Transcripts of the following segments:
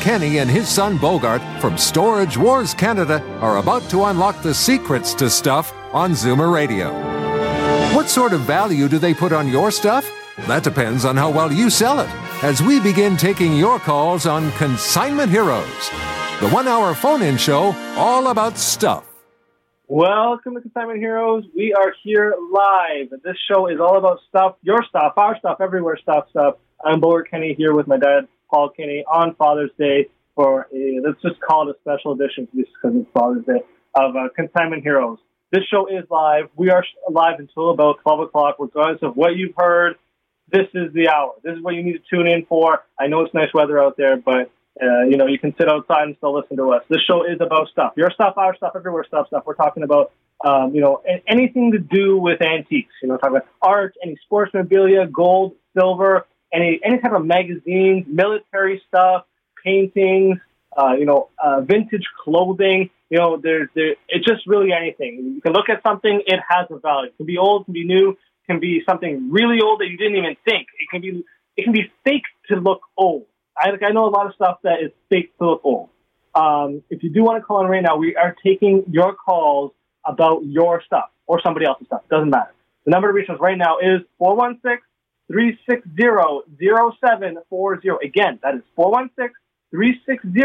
Kenny and his son Bogart from Storage Wars Canada are about to unlock the secrets to stuff on Zoomer Radio. What sort of value do they put on your stuff? That depends on how well you sell it. As we begin taking your calls on Consignment Heroes, the one hour phone in show all about stuff. Welcome to Consignment Heroes. We are here live. This show is all about stuff, your stuff, our stuff, everywhere stuff, stuff. I'm Bogart Kenny here with my dad, Paul Kenny, on Father's Day for a, let's just call it a special edition because it's Father's Day of uh, Consignment Heroes. This show is live. We are live until about 12 o'clock, regardless of what you've heard. This is the hour. This is what you need to tune in for. I know it's nice weather out there, but uh, you know you can sit outside and still listen to us. This show is about stuff. Your stuff, our stuff, everywhere stuff, stuff. We're talking about um, you know anything to do with antiques. You know, talking about art, any sports memorabilia, gold, silver, any any type of magazines, military stuff, paintings, uh, you know, uh, vintage clothing. You know, there's there, it's just really anything. You can look at something; it has a value. It can be old, it can be new, it can be something really old that you didn't even think. It can be it can be fake to look old. I like I know a lot of stuff that is fake to look old. Um, if you do want to call in right now, we are taking your calls about your stuff or somebody else's stuff. Doesn't matter. The number to reach us right now is 416 360 0740. Again, that is 416 360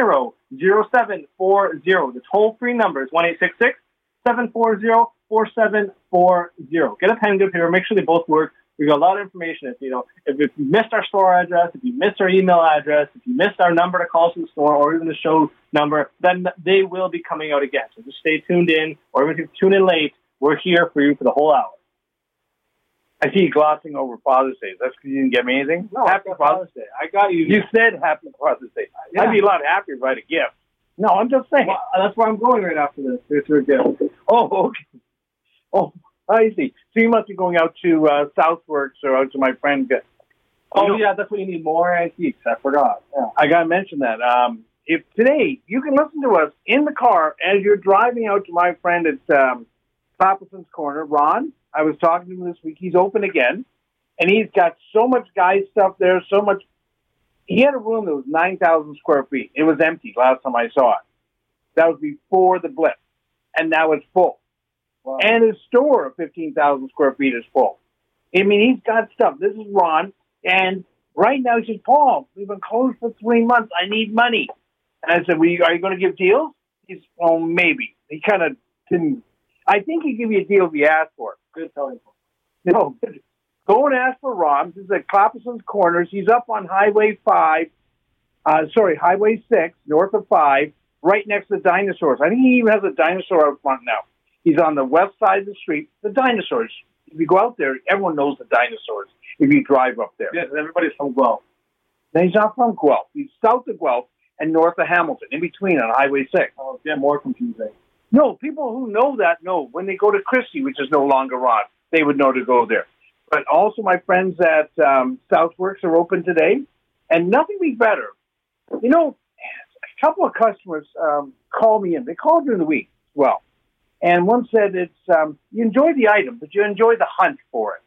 0740. The toll free number is 1 740 4740. Get a pen, get a paper, make sure they both work. We got a lot of information. If you know, if, if you missed our store address, if you missed our email address, if you missed our number to call to the store, or even the show number, then they will be coming out again. So just stay tuned in, or even if you tune in late, we're here for you for the whole hour. I see you glossing over Father's Day. That's because you didn't get me anything? No, happy Father's Day. I got you. You said Happy Father's Day. Yeah. I'd be a lot happier if I had a gift. No, I'm just saying. Well, that's where I'm going right after this. Here's your gift. Oh, okay. Oh, I see. So you must be going out to uh, Southworks or out to my friend. Oh, You know- yeah, that's what you need more antiques. I forgot. Yeah. I got to mention that. Um, if today you can listen to us in the car as you're driving out to my friend at um, Clappison's Corner, Ron. I was talking to him this week. He's open again, and he's got so much guy stuff there. So much. He had a room that was nine thousand square feet. It was empty last time I saw it. That was before the blip, and now it's full. Wow. And his store of fifteen thousand square feet is full. I mean, he's got stuff. This is Ron, and right now he says, "Paul, we've been closed for three months. I need money." And I said, well, "Are you going to give deals?" He's, "Well, maybe." He kind of didn't. I think he'd give you a deal if you asked for it. Good telling. No, go and ask for. This is at Clappison's Corners. He's up on Highway 5, uh, sorry, Highway 6, north of 5, right next to the dinosaurs. I think he even has a dinosaur out front now. He's on the west side of the street. The dinosaurs. If you go out there, everyone knows the dinosaurs if you drive up there. Yes, everybody's from Guelph. Now, he's not from Guelph. He's south of Guelph and north of Hamilton, in between on Highway 6. Oh, yeah, more confusing. No, people who know that know when they go to Christie, which is no longer on, they would know to go there. But also, my friends at um, Southworks are open today, and nothing be better. You know, a couple of customers um, called me in. They called during the week as well, and one said it's um, you enjoy the item, but you enjoy the hunt for it.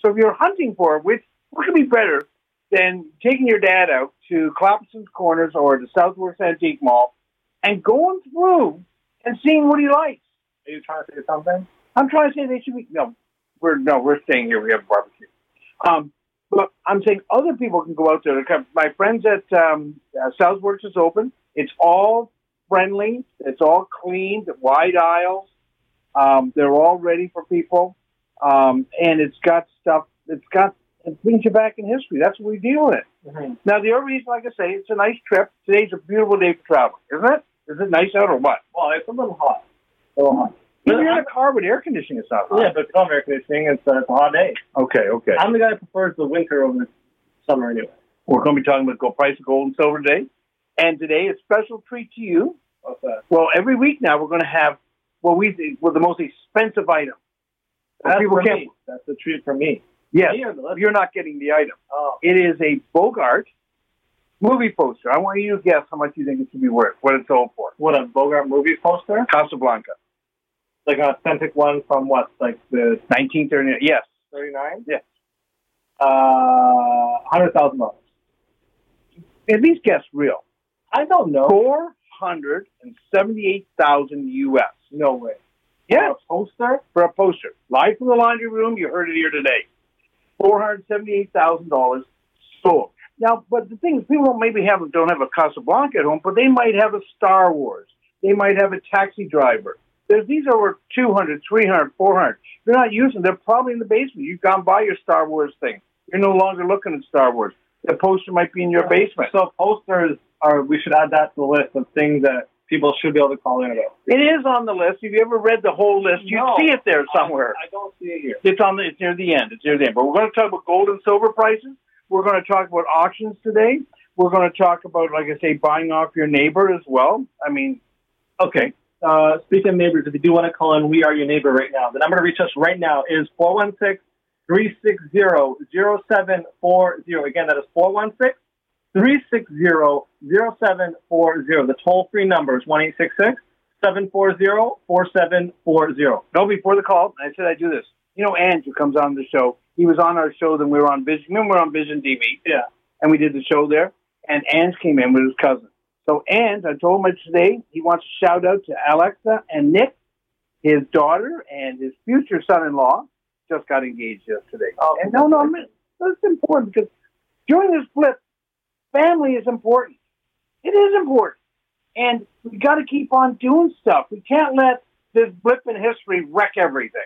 So if you're hunting for it, which what could be better than taking your dad out to Clappison's Corners or the Southworks Antique Mall and going through and seeing what he likes. Are you trying to say something? I'm trying to say they should be no, we're no, we're staying here. We have a barbecue. Um, but I'm saying other people can go out there. My friends at um, uh, Southworks is open. It's all friendly. It's all cleaned, wide aisles. Um, they're all ready for people, um, and it's got stuff. It's got it brings you back in history. That's what we deal with. Mm-hmm. Now the other reason, like I say, it's a nice trip. Today's a beautiful day for traveling, isn't it? Is it nice out or what? Well, it's a little hot. A little hot. If you're in a car with air conditioning, it's not hot. Yeah, but if you don't have air conditioning, it's, uh, it's a hot day. Okay, okay. I'm the guy that prefers the winter over the summer anyway. We're going to be talking about gold price of gold and silver today. And today, a special treat to you. What's that? Well, every week now, we're going to have what we think well, the most expensive item. That's people for can't- me. That's a treat for me. Yes, the listener? you're not getting the item. Oh, It is a Bogart movie poster. I want you to guess how much you think it should be worth, what it's sold for. what a Bogart movie poster? Casablanca, Like an authentic one from what? Like the 1939. Yes. 39? Yes. Uh, hundred thousand dollars. At least guess real. I don't know. Four hundred and seventy-eight thousand U.S. No way. Yes, A poster? for a poster. Live from the laundry room. You heard it here today. Four hundred seventy-eight thousand dollars sold. Now, but the thing is, people don't maybe have don't have a Casablanca at home, but they might have a Star Wars. They might have a taxi driver. There's, these are worth 200, 300, 400. You're not using. They're probably in the basement. You've gone by your Star Wars thing. You're no longer looking at Star Wars. The poster might be in your basement. So posters are. We should add that to the list of things that people should be able to call in about. It is on the list. If you ever read the whole list, you No. see it there somewhere. I don't see it here. It's on the, it's near the end. It's near the end. But we're going to talk about gold and silver prices. We're going to talk about auctions today. We're going to talk about, like I say, buying off your neighbor as well. I mean, Okay. Uh, speaking of neighbors, if you do want to call in, we are your neighbor right now. The number to reach us right now is 416 360 0740. Again, that is 416 360 0740. The toll free number is 1 740 4740. no, before the call, I said I do this. You know, Andrew comes on the show. He was on our show, then we were on Vision. Remember, we were on Vision TV. Yeah. and we did the show there. And Ange came in with his cousin. So Ange, I told him today he wants to shout out to Alexa and Nick, his daughter, and his future son-in-law just got engaged yesterday. Oh, and no, no, I mean, that's important because during this blip, family is important. It is important, and we got to keep on doing stuff. We can't let this blip in history wreck everything.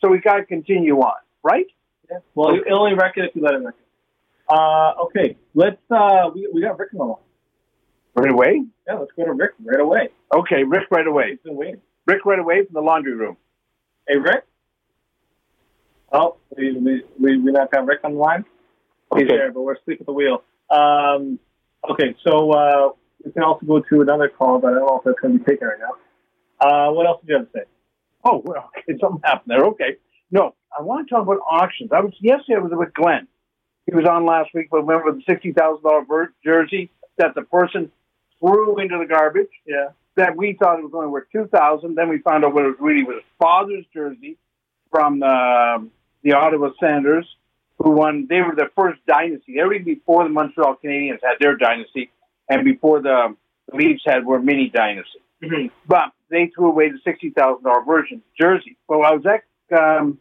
So we got to continue on, right? Well, you only wreck it if you let it wreck it. Uh, okay. Let's, uh, we, we got Rick on the line. Right away. Yeah, let's go to Rick right away. Okay, Rick, right away. He's been waiting. Rick, right away from the laundry room. Hey, Rick? Oh, we, we, we, we not got Rick on the line? He's there, but we're asleep at the wheel. Um, okay, so uh, we can also go to another call, but I don't know if that's going to be taken right now. Uh, what else did you have to say? Oh, well, okay, something happened there. Okay. No, I want to talk about auctions. I was yesterday. I was with Glenn. He was on last week, but remember the sixty thousand dollar jersey that the person threw into the garbage. Yeah. That we thought it was only worth two thousand. Then we found out what it was really was his father's jersey from the the Ottawa Senators, who won. They were the first dynasty. Everything before the Montreal Canadiens had their dynasty, and before the um, Leafs had were mini dynasty mm-hmm. but they threw away the sixty thousand dollar version jersey. Well, I was at um,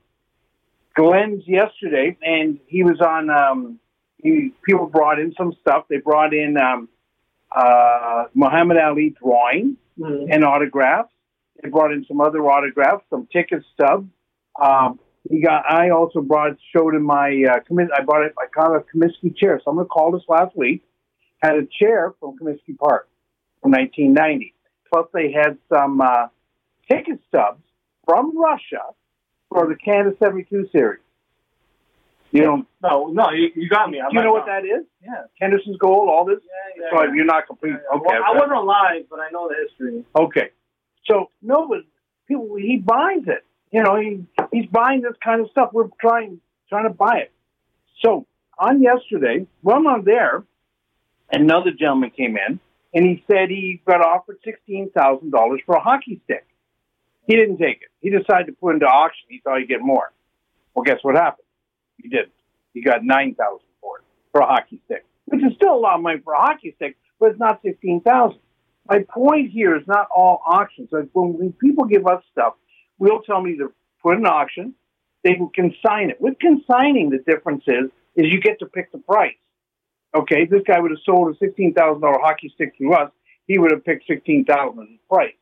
Glenn's yesterday, and he was on. Um, he people brought in some stuff. They brought in um, uh, Muhammad Ali drawing Mhm. and autographs. They brought in some other autographs, some ticket stubs. Um, he got. I also brought showed him my. Uh, I bought it. I got a Comiskey chair. Someone called us last week. Had a chair from Comiskey Park from 1990. Plus, they had some uh, ticket stubs from Russia for the Canada 72 series. You know, No, no, you, you got me. I'm do you know what that is? Yeah. Henderson's goal, all this. Yeah, yeah, So yeah. you're not complete. Okay, well, I wasn't alive, but I know the history. Okay. So no, but people he buys it. You know, he he's buying this kind of stuff. We're trying trying to buy it. So on yesterday, while I'm there, another gentleman came in and he said he got offered sixteen thousand dollars for a hockey stick. He didn't take it. He decided to put into auction. He thought he'd get more. Well, guess what happened? He didn't. He got nine thousand for it for a hockey stick, which is still a lot of money for a hockey stick, but it's not sixteen thousand. My point here is not all auctions. Like when, when people give us stuff, we'll tell them either put an auction, they can consign it. With consigning, the difference is is you get to pick the price. Okay, this guy would have sold a sixteen thousand dollar hockey stick to us. He would have picked sixteen thousand price.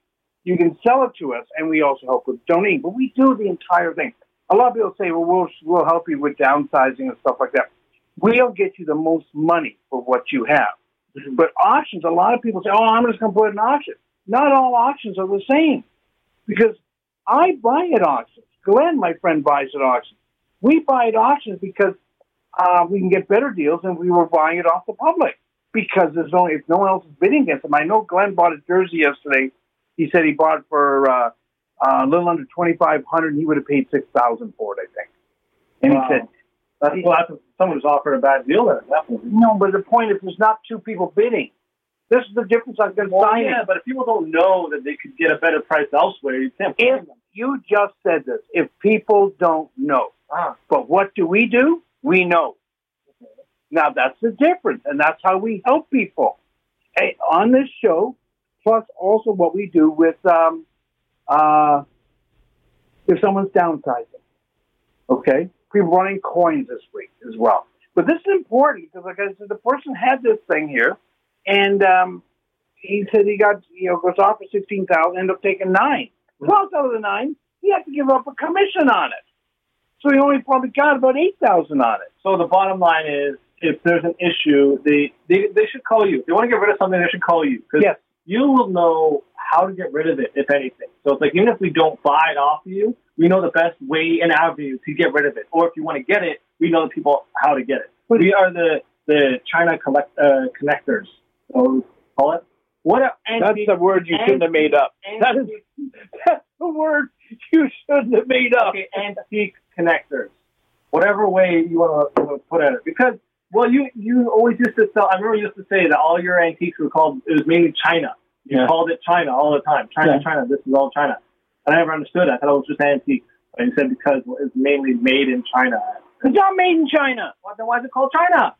You can sell it to us, and we also help with donating. But we do the entire thing. A lot of people say, "Well, we'll we'll help you with downsizing and stuff like that." We'll get you the most money for what you have. But auctions, a lot of people say, "Oh, I'm just going to put it in auction." Not all auctions are the same, because I buy at auctions. Glenn, my friend, buys at auctions. We buy at auctions because uh, we can get better deals and we were buying it off the public because there's only if no one else is bidding against them. I know Glenn bought a jersey yesterday. He said he bought for uh, uh, a little under twenty five hundred. He would have paid six thousand for it, I think. And Wow. he said, That's, well, that's someone who's offered a bad deal there, definitely. "No, but the point is, there's not two people bidding. This is the difference I'm going to Well, sign yeah, but if people don't know that they could get a better price elsewhere, you can't If them. you just said this, if people don't know, Ah, but what do we do? We know. Now that's the difference, and that's how we help people hey, on this show. Plus, also what we do with um, uh, if someone's downsizing. Okay, people running coins this week as well. But this is important because, like I said, the person had this thing here, and um, he said he got you know goes off for sixteen thousand, ended up taking nine. Twelve out of the nine, he had to give up a commission on it. So he only probably got about eight thousand on it. So the bottom line is, if there's an issue, they, they they should call you. If they want to get rid of something, they should call you Yes. You will know how to get rid of it, if anything. So it's like even if we don't buy it off of you, we know the best way and avenue to get rid of it. Or if you want to get it, we know the people how to get it. We are the the China collect uh, connectors. So call it. What a, That's the word you shouldn't have made up. That is that's the word you shouldn't have made up. okay, antique connectors. Whatever way you want to put at it, because well, you you always used to sell. I remember you used to say that all your antiques were called. It was mainly China. You Yeah. called it China all the time. China, Yeah. China. This is all China. And I never understood. it. I thought it was just antique. And you said because it's mainly made in China. It's not made in China. Well, then why is it called China?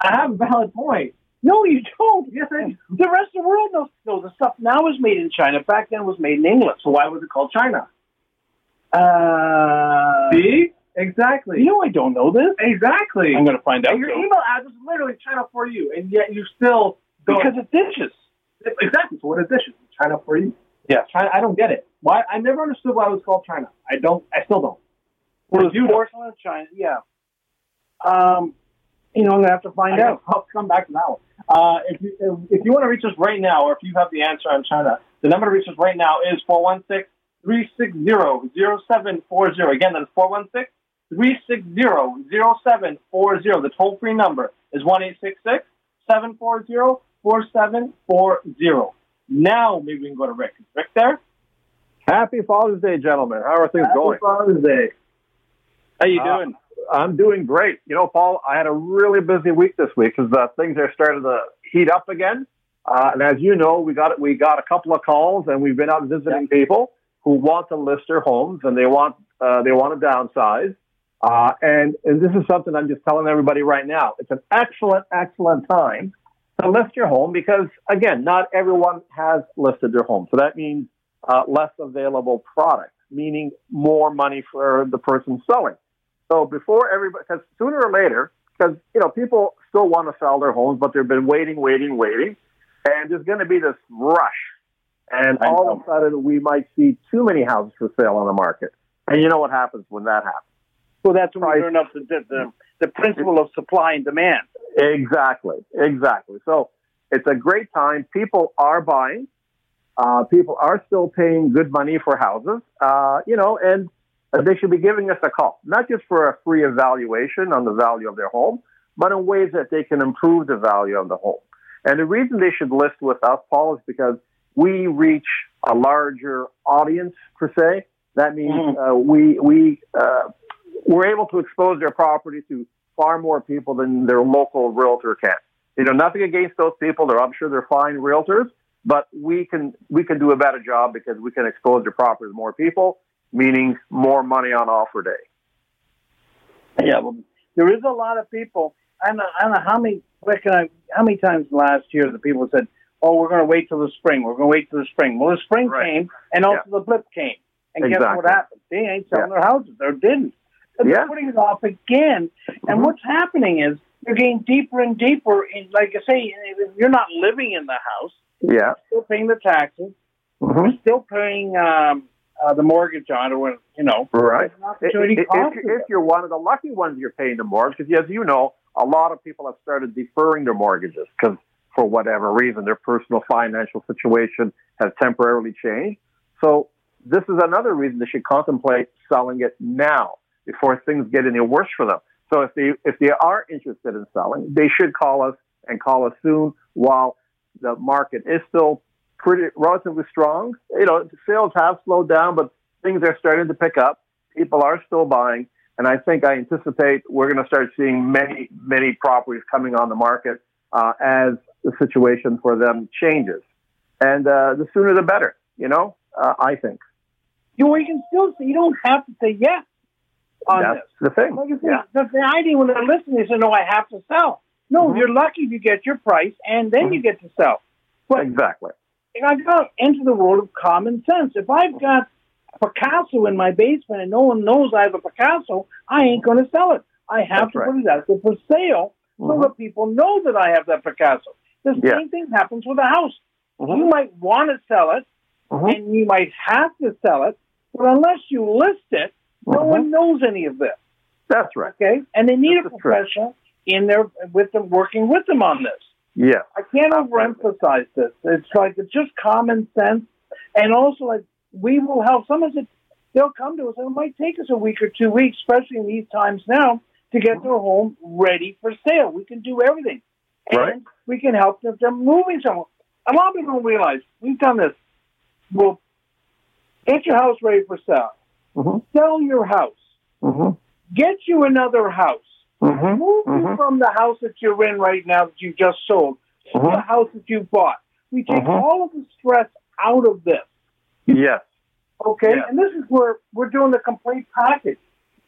I have a valid point. No, you don't. Yes, I. The rest of the world knows. No, the stuff now is made in China. Back then, was made in England. So why was it called China? Uh, See, exactly. you know, I don't know this. exactly. I'm going to find out And your though. email address is literally China for you, and yet you still don't. because it dishes. exactly. So what is this? China for you? Yeah. China. I don't get it. Why? I never understood why it was called China. I don't. I still don't. Well, You it's porcelain China. Yeah. Um, you know, I'm going to have to find I out. I'll come back to that one. Uh, if you if, if you want to reach us right now, or if you have the answer on China, the number to reach us right now is 416-360-0740. Again, that's 416-360-0740. The toll free number is one eight six six seven four zero four seven four zero. Now maybe we can go to Rick. Is Rick there? Happy Father's Day, gentlemen. How are things going? Happy Father's Day. How you Uh, doing? I'm doing great. You know, Paul, I had a really busy week this week because uh, things are starting to heat up again. Uh, and as you know, we got we got a couple of calls, and we've been out visiting people who want to list their homes and they want uh, they want to downsize. Uh, and and this is something I'm just telling everybody right now. It's an excellent, excellent time to list your home because again, not everyone has listed their home, so that means uh, less available product, meaning more money for the person selling. So before everybody, because sooner or later, because you know people still want to sell their homes, but they've been waiting, waiting, waiting, and there's going to be this rush, and all of a sudden we might see too many houses for sale on the market, and you know what happens when that happens. Well, that's when we Price. learn up the, the the principle of supply and demand. Exactly, exactly. So it's a great time. People are buying. Uh, people are still paying good money for houses, uh, you know, and they should be giving us a call, not just for a free evaluation on the value of their home, but in ways that they can improve the value of the home. And the reason they should list with us, Paul, is because we reach a larger audience per se. That means uh, we we uh, we're able to expose their property to far more people than their local realtor can. You know, nothing against those people. They're, I'm sure they're fine realtors, but we can we can do a better job because we can expose their property to more people, meaning more money on offer day. Yeah, well, there is a lot of people. I don't know, I don't know how many. I? How many times last year the people said, "Oh, we're going to wait till the spring. We're going to wait till the spring." Well, the spring Right. came, and also the blip came, and guess what happened? They ain't selling their houses. They didn't. And Yeah. They're putting it off again. And Mhm. what's happening is you're getting deeper and deeper. In, like I say, you're not living in the house, Yeah. still paying the taxes, hmm still paying um, uh, the mortgage on it. Or you know, Right. opportunity If, if, if you're one of the lucky ones, you're paying the mortgage because, as you know, a lot of people have started deferring their mortgages because, for whatever reason, their personal financial situation has temporarily changed. So this is another reason they should contemplate selling it now before things get any worse for them. So if they if they are interested in selling, they should call us and call us soon while the market is still pretty relatively strong. You know, sales have slowed down, but things are starting to pick up. People are still buying, and I think I anticipate we're going to start seeing many many properties coming on the market uh, as the situation for them changes, and uh, the sooner the better. You know, uh, I think. You know, you can still you don't have to say yes on That's this. the thing. Like I said, Yeah. the, the idea when they're listening, they say, "No, I have to sell." No, Mhm. you're lucky if you get your price, and then you get to sell. But Exactly. I got to enter the world of common sense. If I've got a Picasso in my basement and no one knows I have a Picasso, I ain't going to sell it. I have That's to right. put it out there for sale so Mhm. that people know that I have that Picasso. The Yeah. same thing happens with a house. Mhm. You might want to sell it, Mhm. and you might have to sell it, but unless you list it, no Mhm. one knows any of this. That's right. Okay, and they need a This is professional in there with them, working with them on this. Yes. I can't overemphasize this. It's like it's just common sense, and also like we will help. Someone said they'll come to us, and it might take us a week or two weeks, especially in these times now, to get their home ready for sale. We can do everything, and Right. we can help them if they're moving somewhere. A lot of people don't realize we've done this. We'll get your house ready for sale, Mhm. sell your house, Mhm. get you another house. Mhm. Move you Mhm. from the house that you're in right now that you just sold to the Mhm. house that you bought. We take Mhm. all of the stress out of this. Yes. Okay, Yeah. and this is where we're doing the complete package.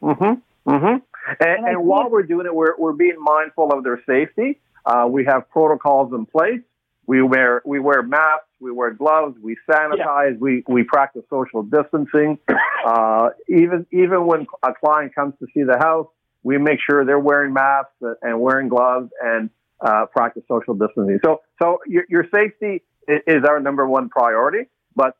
Mm-hmm. Mm-hmm. And, And and while we're doing it, we're, we're being mindful of their safety. Uh, we have protocols in place. We wear we wear masks. We wear gloves. We sanitize. We we practice social distancing. Uh, even even when a client comes to see the house, we make sure they're wearing masks and wearing gloves and uh, practice social distancing. So so your, your safety is our number one priority. But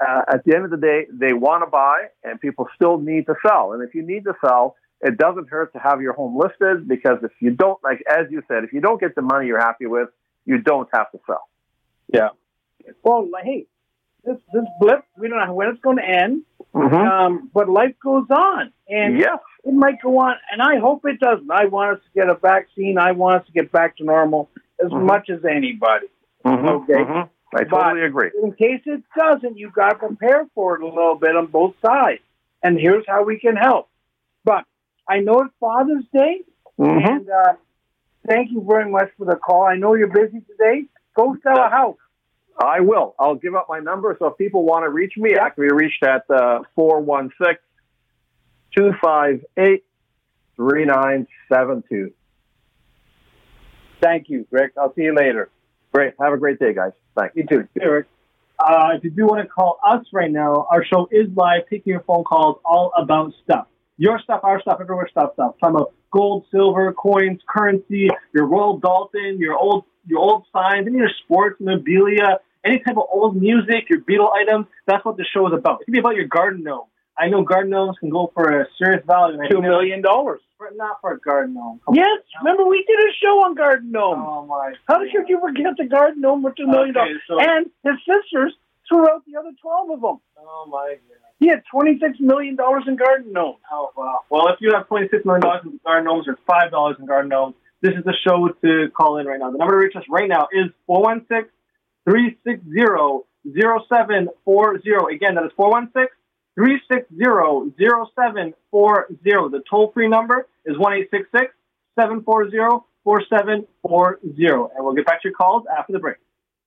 uh, at the end of the day, they want to buy, and people still need to sell. And if you need to sell, it doesn't hurt to have your home listed because if you don't, like as you said, if you don't get the money you're happy with, you don't have to sell. Yeah. Well, like, hey, this this blip, we don't know when it's going to end, Mm-hmm. um, but life goes on, and yes. it might go on. And I hope it doesn't. I want us to get a vaccine. I want us to get back to normal as Mhm. much as anybody. Mhm. Okay. Mhm. I totally agree. In case it doesn't, you've got to prepare for it a little bit on both sides. And here's how we can help. But I know it's Father's Day, Mhm. and uh, thank you very much for the call. I know you're busy today. Go sell a house. I will. I'll give up my number. So if people want to reach me, I can be reached at uh, 416 258 3972. Thank you, Rick. I'll see you later. Great. Have a great day, guys. Thanks. You too. Eric. Uh, if you do want to call us right now, our show is live, taking your phone calls all about stuff. Your stuff, our stuff, everywhere stuff, stuff. Talking about gold, silver, coins, currency, your Royal Doulton, your old your old signs, any of your sports memorabilia, any type of old music, your Beatle items. That's what the show is about. It could be about your garden gnome. I know garden gnomes can go for a serious value. Two million dollars. for- Not for a garden gnome. Come Yes. Remember we did a show on Garden on. Gnome. Oh my. How could you forget the Garden Gnome with two million Okay, dollars? so- And his sisters threw out the other twelve of them. Oh my god. He had twenty six million dollars in Garden Gnome. Oh wow. Well, if you have twenty six million dollars in garden gnomes or five dollars in garden gnomes, this is the show to call in right now. The number to reach us right now is 416-360-0740. Again, that is 416-360-0740. The toll free number is one eight six six seven four zero four seven four zero. And we'll get back to your calls after the break.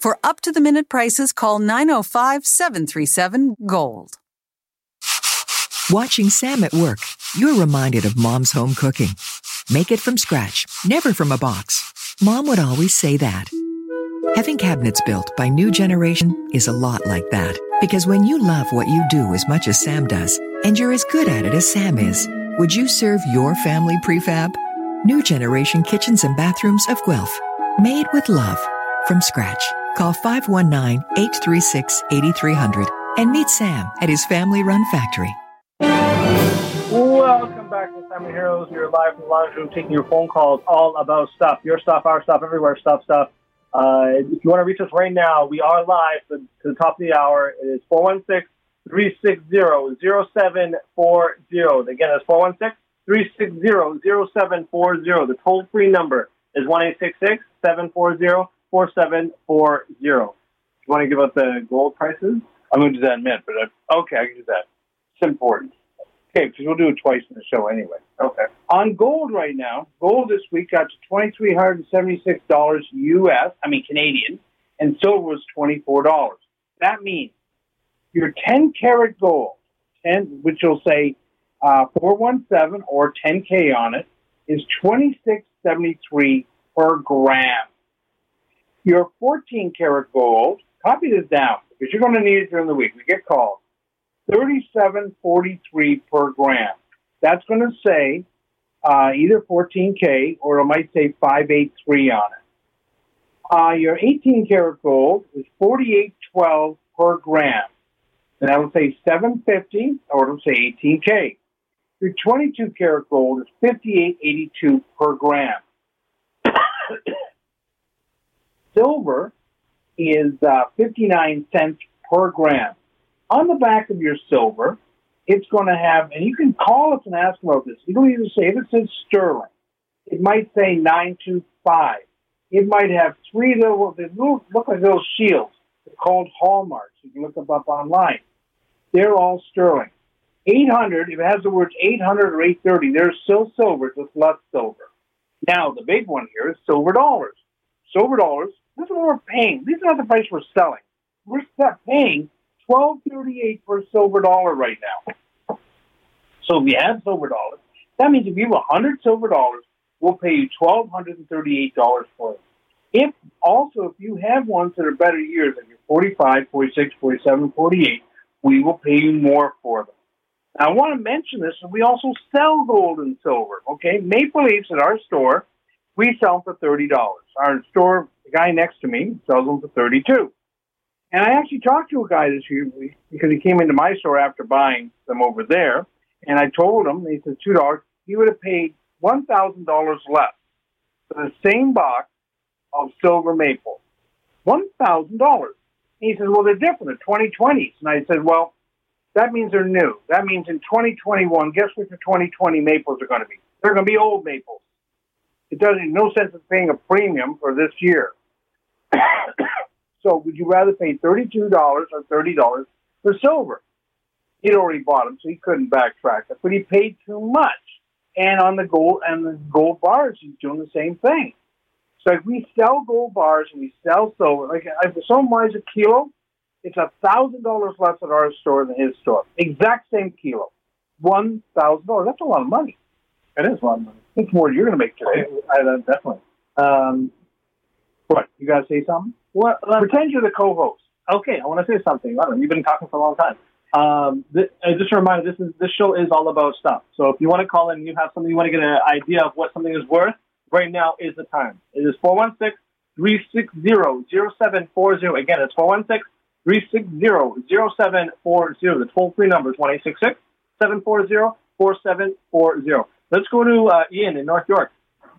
For up to the minute prices, call 905 737 Gold. Watching Sam at work, you're reminded of mom's home cooking. Make it from scratch, never from a box. Mom would always say that. Having cabinets built by New Generation is a lot like that. Because when you love what you do as much as Sam does, and you're as good at it as Sam is, would you serve your family prefab? New generation kitchens and bathrooms of Guelph. Made with love. From scratch. Call 519 836 8300 and meet Sam at his family run factory. Welcome back to Consignment Heroes. You're live from the lounge room taking your phone calls all about stuff. Your stuff, our stuff, everywhere stuff, stuff. Uh, if you want to reach us right now, we are live to, to the top of the hour. It is 416 360 0740. Again, that's 416 360 0740. The toll free number is 1 740 4740. Do You want to give us the gold prices? I'm going to do that in a minute, but I, okay, I can do that. It's important. Okay, because we'll do it twice in the show anyway. Okay. On gold right now, gold this week got to twenty three hundred and seventy six dollars US, I mean Canadian, and silver was twenty four dollars. That means your ten karat gold, ten which will say uh, four one seven or ten K on it, is twenty six seventy three per gram. Your fourteen karat gold, copy this down because you're going to need it during the week. We get calls. 37.43 per gram. That's going to say uh, either 14K or it might say 583 on it. Uh, your 18 karat gold is 48.12 per gram. And that will say 750 or it'll say 18K. Your 22 karat gold is 58.82 per gram. Silver is uh, 59 cents per gram on the back of your silver, it's going to have, and you can call us and ask about this. It'll either say, if it says sterling, it might say 925. It might have three little, they look, look like little shields. They're called hallmarks. You can look them up online. They're all sterling. 800, if it has the words 800 or 830, they're still silver, just less silver. Now, the big one here is silver dollars. Silver dollars, this is what we're paying. These are not the price we're selling. We're paying twelve thirty eight for a silver dollar right now. So if you have silver dollars, that means if you have hundred silver dollars, we'll pay you twelve hundred and thirty eight dollars for it. If also if you have ones that are better years, like you're 45, 46, 47, 48, we will pay you more for them. Now I want to mention this, and we also sell gold and silver. Okay, Maple Leafs at our store, we sell for thirty dollars. Our store, the guy next to me, sells them for thirty-two. And I actually talked to a guy this year because he came into my store after buying them over there. And I told him, he said two dollars. He would have paid one thousand dollars less for the same box of silver maple. One thousand dollars. He said, "Well, they're different. They're twenty twenties." And I said, "Well, that means they're new. That means in twenty twenty one, guess what twenty twenty maples are going to be? They're going to be old maples. It doesn't make no sense of paying a premium for this year." So would you rather pay $32 or $30 for silver? He'd already bought them, so he couldn't backtrack it, but he paid too much. And on the gold and the gold bars, he's doing the same thing. So if we sell gold bars and we sell silver, like if someone buys a kilo, it's a thousand dollars less at our store than his store. Exact same kilo, one thousand dollars. That's a lot of money. It is a lot of money. It's more than you're going to make today. I, I, definitely. Um, what you got to say something? Well, pretend you're the co-host. Okay, I want to say something. I don't know, you've been talking for a long time. Um, th- uh, just a reminder, this is this show is all about stuff. So if you want to call in and you have something you want to get an idea of what something is worth, right now is the time. It is 416-360-0740. Again, it's 416-360-0740. The toll-free number is 1-866-740-4740. Let's go to uh, Ian in North York.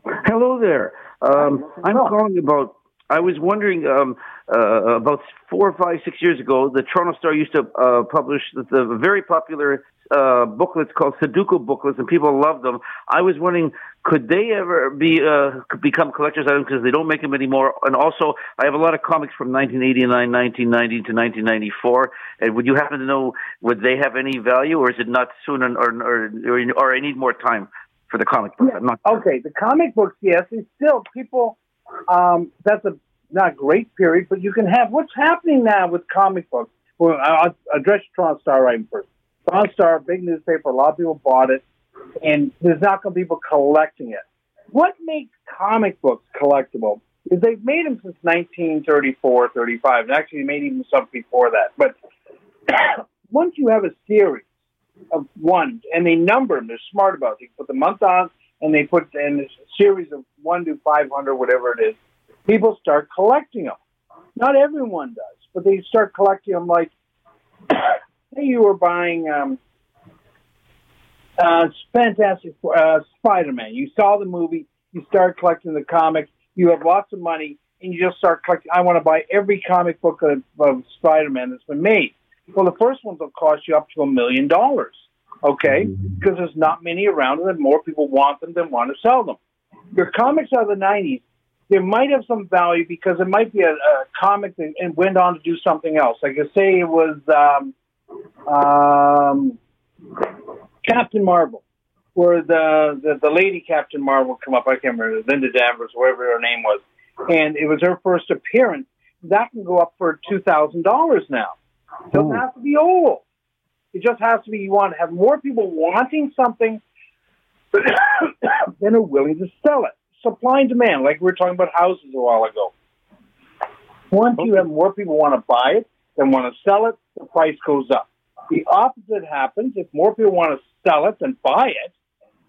Hello there. Um, I'm calling about I was wondering um, uh, about four, five, six years ago, the Toronto Star used to uh, publish the, the very popular uh, booklets called Sudoku booklets, and people loved them. I was wondering, could they ever be uh, become collector's items because they don't make them anymore? And also, I have a lot of comics from 1989, 1990 to 1994. And would you happen to know would they have any value, or is it not soon, or or or, or I need more time for the comic books? Yeah. okay, the comic books, yes, it's still people um, that's a not great period, but you can have what's happening now with comic books. Well, I'll address Toronto Star right first. Toronto Star, big newspaper, a lot of people bought it, and there's not going to be people collecting it. What makes comic books collectible is they've made them since 1934, 35, and actually made even some before that. But once you have a series of ones, and they number them, they're smart about it. You put the month on, and they put in a series of one to five hundred, whatever it is. People start collecting them. Not everyone does, but they start collecting them. Like, say you were buying um, uh, Fantastic uh, Spider-Man. You saw the movie. You start collecting the comics. You have lots of money, and you just start collecting. I want to buy every comic book of, of Spider-Man that's been made. Well, the first ones will cost you up to a million dollars. Okay, because there's not many around, and more people want them than want to sell them. Your comics out of the '90s, they might have some value because it might be a, a comic that and went on to do something else. Like I say, it was um, um, Captain Marvel, where the, the the lady Captain Marvel come up. I can't remember Linda Danvers, whatever her name was, and it was her first appearance. That can go up for two thousand dollars now. It doesn't have to be old. It just has to be you want to have more people wanting something than are willing to sell it. Supply and demand, like we were talking about houses a while ago. Once you have more people want to buy it than want to sell it, the price goes up. The opposite happens. If more people want to sell it than buy it,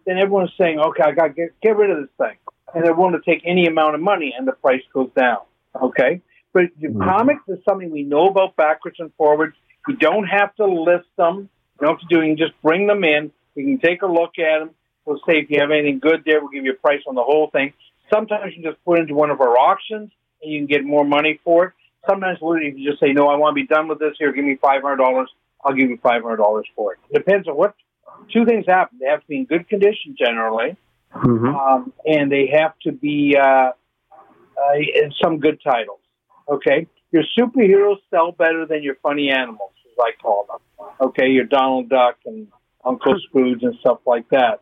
then everyone's saying, okay, I got to get, get rid of this thing. And they're willing to take any amount of money and the price goes down. Okay? But the Mm-hmm. comics is something we know about backwards and forwards. You don't have to list them. You don't have to do. You can just bring them in. We can take a look at them. We'll say if you have anything good there, we'll give you a price on the whole thing. Sometimes you can just put it into one of our auctions and you can get more money for it. Sometimes we'll- you can just say, no, I want to be done with this here. Give me five hundred dollars. I'll give you five hundred dollars for it. Depends on what. Two things happen. They have to be in good condition generally, um, and they have to be uh, uh, in some good titles. Okay, your superheroes sell better than your funny animals, as I call them. Okay, your Donald Duck and Uncle Scrooge and stuff like that.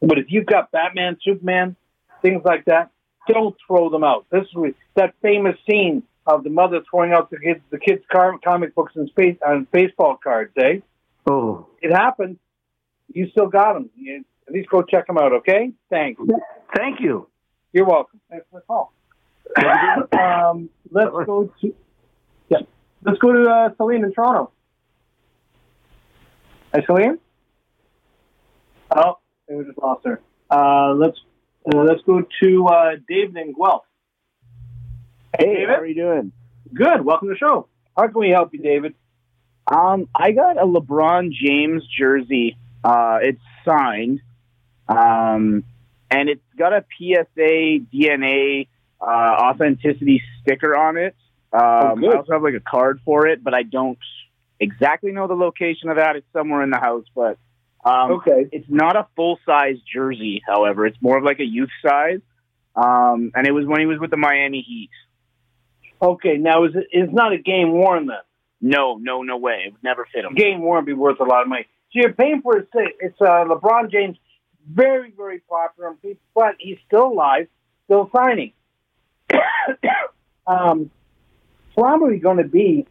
But if you've got Batman, Superman, things like that, don't throw them out. This is that famous scene of the mother throwing out the kids the kids' car, comic books and space and baseball cards. Eh? Oh, It happened. You still got them. You, at least go check them out. Okay. Thanks. thank you. You're welcome. Thanks for the call. um, let's go to yeah. Let's go to uh, Celine in Toronto. Hi, Celine. Oh, we just lost her. Uh, let's uh, let's go to uh, David in Guelph. Hey, David? how are you doing? Good. Welcome to the show. How can we help you, David? Um, I got a LeBron James jersey. Uh, it's signed, um, and it's got a PSA DNA uh, authenticity sticker on it. Um, good. I also have like a card for it, but I don't exactly know the location of that. It's somewhere in the house, but um, Okay. it's not a full size jersey. However, it's more of like a youth size, um, and it was when he was with the Miami Heat. Okay. Now, is it? It's not a game worn then. No, no, no way. It would never fit him. game worn would be worth a lot of money. So you're paying for it. It's uh, LeBron James, very very popular, but he's still alive, still signing. um, probably going to be.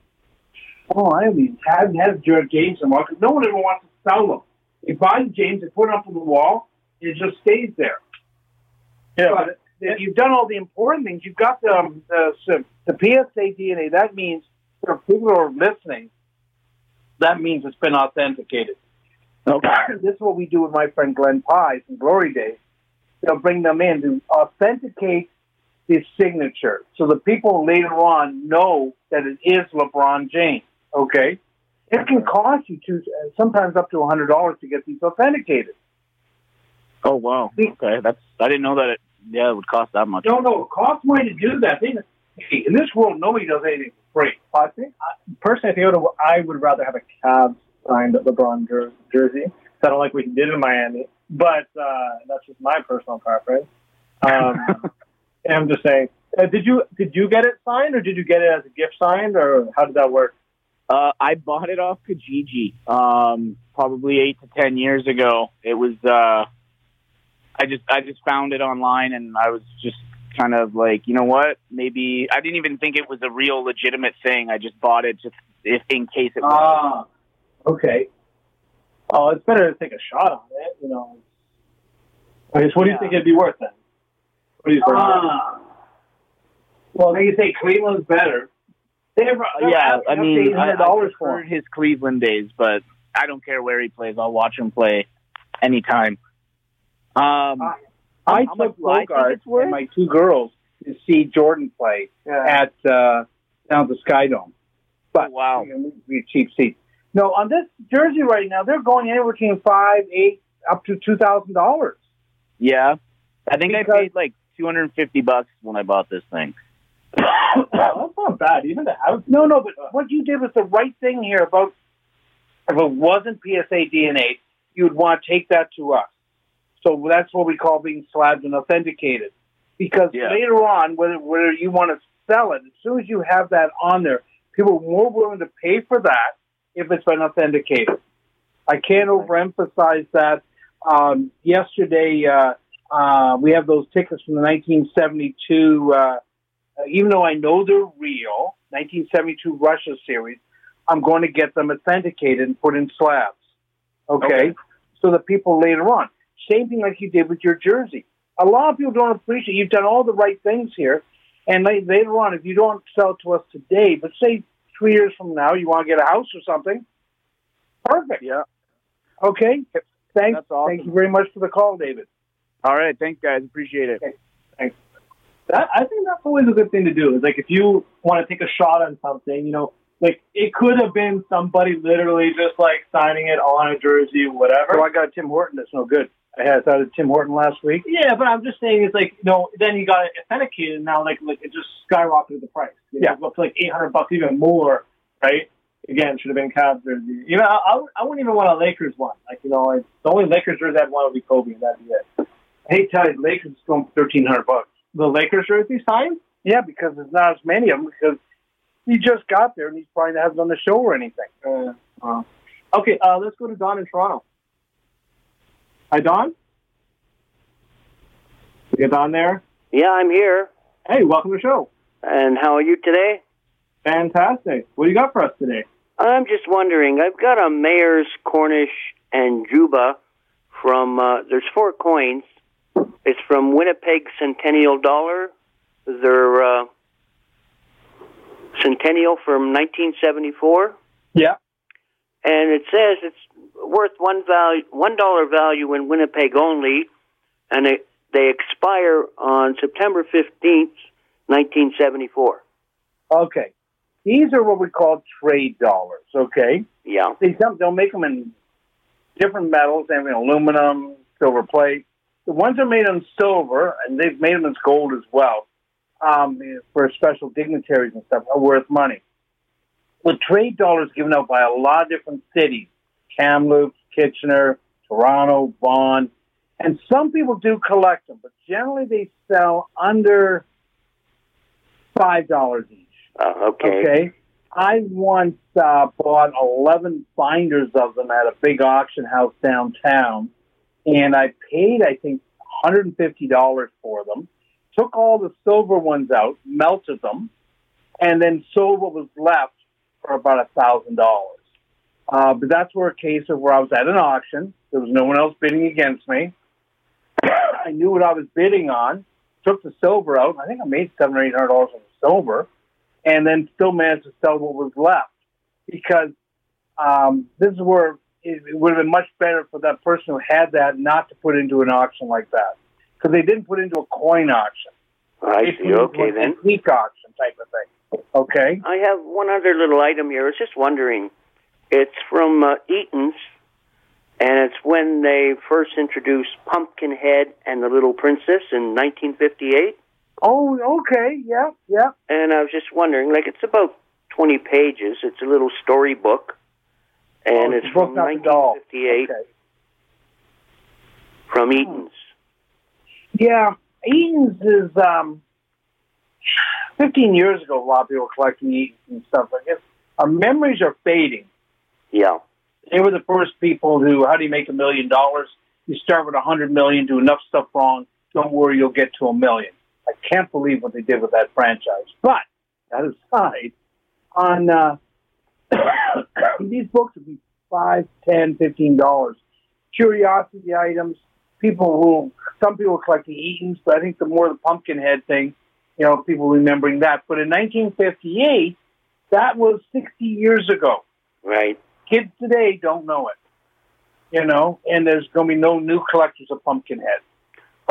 Oh, I haven't haven't had George James in a while 'cause no one ever wants to sell them. You buy James, they put it up on the wall, and it just stays there. But if you've done all the important things, you've got the um, the, the PSA DNA. That means for people are listening, that means it's been authenticated. Okay. this is what we do with my friend Glenn Pye from Glory Days. They'll bring them in to authenticate his signature, so the people later on know that it is LeBron James. Okay, it can cost you to sometimes up to a hundred dollars to get these authenticated. Oh wow. Okay, that's I didn't know that it yeah it would cost that much. No, no, it costs money to do that. They, hey, in this world, nobody does anything for free. I think I- personally, I think I would, I would rather have a Cavs signed LeBron jer- jersey. 'cause I don't like what he did in Miami, but uh, that's just my personal preference. Um, and I'm just saying, uh, did you did you get it signed, or did you get it as a gift signed, or how did that work? Uh, I bought it off Kijiji um, probably eight to ten years ago. It was uh, I just I just found it online and I was just kind of like you know what maybe I didn't even think it was a real legitimate thing. I just bought it just if in case it was. Ah, Okay. Oh, it's better to take a shot on it, you know. I guess, what do you think it'd be worth then? What do you think? ah. Well, they say Cleveland's better. They have, yeah, I mean I, hundred I dollars for preferred his Cleveland days, but I don't care where he plays. I'll watch him play anytime. Um, I how took much do I Bogart and my two girls to see Jordan play at uh, down the Sky Dome. But Oh, wow. you know, we cheap seats. No, on this jersey right now, they're going anywhere between five, eight, up to two thousand dollars. yeah, I think Because- I paid like 250 bucks when I bought this thing. That's not bad. Even the house. No, no, but what you did was the right thing here. About if it wasn't PSA DNA, you would want to take that to us. So that's what we call being slabbed and authenticated. Because Yeah. later on, whether whether you want to sell it, as soon as you have that on there, people are more willing to pay for that if it's been authenticated. I can't overemphasize that. Um, yesterday, uh, uh, we have those tickets from the 1972. Uh, uh, even though I know they're real, 1972 Russia series, I'm going to get them authenticated and put in slabs. Okay? Okay. So that people later on, same thing like you did with your jersey. A lot of people don't appreciate you've done all the right things here, and later on, if you don't sell to us today, but say three years from now, you want to get a house or something, perfect. Yeah. Okay. Thanks. That's awesome. Thank you very much for the call, David. All right, thanks guys, appreciate it. That I think that's always a good thing to do. Is like if you want to take a shot on something, you know, like it could have been somebody literally just like signing it on a jersey whatever. So I got Tim Horton. That's no good. I had I had Tim Horton last week. Yeah, but I'm just saying it's like you know, then you got it authenticated and now like like it just skyrocketed the price. You know, Yeah. up to like eight hundred bucks, even more, right? Again, should have been Cavs jersey. You know, I, I, I wouldn't even want a Lakers one. Like you know, like, the only Lakers jersey I'd want would be Kobe, and that'd be it. I hate telling you, Lakers is going for thirteen hundred bucks. The Lakers jersey signed? Yeah, because there's not as many of them. Because he just got there and he's probably hasn't done the show or anything. Uh, uh. Okay, uh, let's go to Don in Toronto. Hi, Don. You get Don there. Yeah, I'm here. Hey, welcome to the show. And how are you today? Fantastic. What do you got for us today? I'm just wondering. I've got a Mayor's Cornish and Juba from. Uh, there's four coins. It's from Winnipeg Centennial Dollar. They're uh, Centennial from 1974, Yeah. and it says it's worth one value, one dollar value in Winnipeg only, and it, they expire on September 15th, 1974. Okay. These are what we call trade dollars. Okay. Yeah. They they'll make them in different metals. They have aluminum, silver plate. The ones that are made in silver, and they've made them as gold as well, um, for special dignitaries and stuff, are worth money. The trade dollars given out by a lot of different cities, Kamloops, Kitchener, Toronto, Vaughan, and some people do collect them, but generally they sell under five dollars each. Uh, okay. Okay. I once uh, bought 11 binders of them at a big auction house downtown, and I paid, I think, $150 for them. Took all the silver ones out, melted them, and then sold what was left for about a thousand dollars. Uh, but that's where a case of where I was at an auction. There was no one else bidding against me. I knew what I was bidding on. Took the silver out. I think I made seven or eight hundred dollars on the silver, and then still managed to sell what was left because um, this is where it, it would have been much better for that person who had that not to put into an auction like that because they didn't put into a coin auction. I They see. Okay then. antique auction type of thing. Okay. I have one other little item here. I was just wondering. It's from uh, Eaton's, and it's when they first introduced Pumpkinhead and the Little Princess in 1958. Oh, okay. Yeah, yeah. And I was just wondering, like, it's about 20 pages. It's a little storybook, and Oh, it's from not 1958 Okay. from Eaton's. Yeah, Eaton's is um, 15 years ago. A lot of people were collecting Eaton's and stuff. I guess our memories are fading. Yeah. They were the first people who, how do you make a million dollars? You start with a hundred million, do enough stuff wrong. Don't worry, you'll get to a million. I can't believe what they did with that franchise. But that aside, on uh, these books would be five, ten, fifteen dollars. Curiosity items. People who some people collect the Eatons, but I think the more the Pumpkinhead thing, you know, people remembering that. But in 1958, that was 60 years ago Right. kids today don't know it. You know, and there's going to be no new collectors of Pumpkinhead.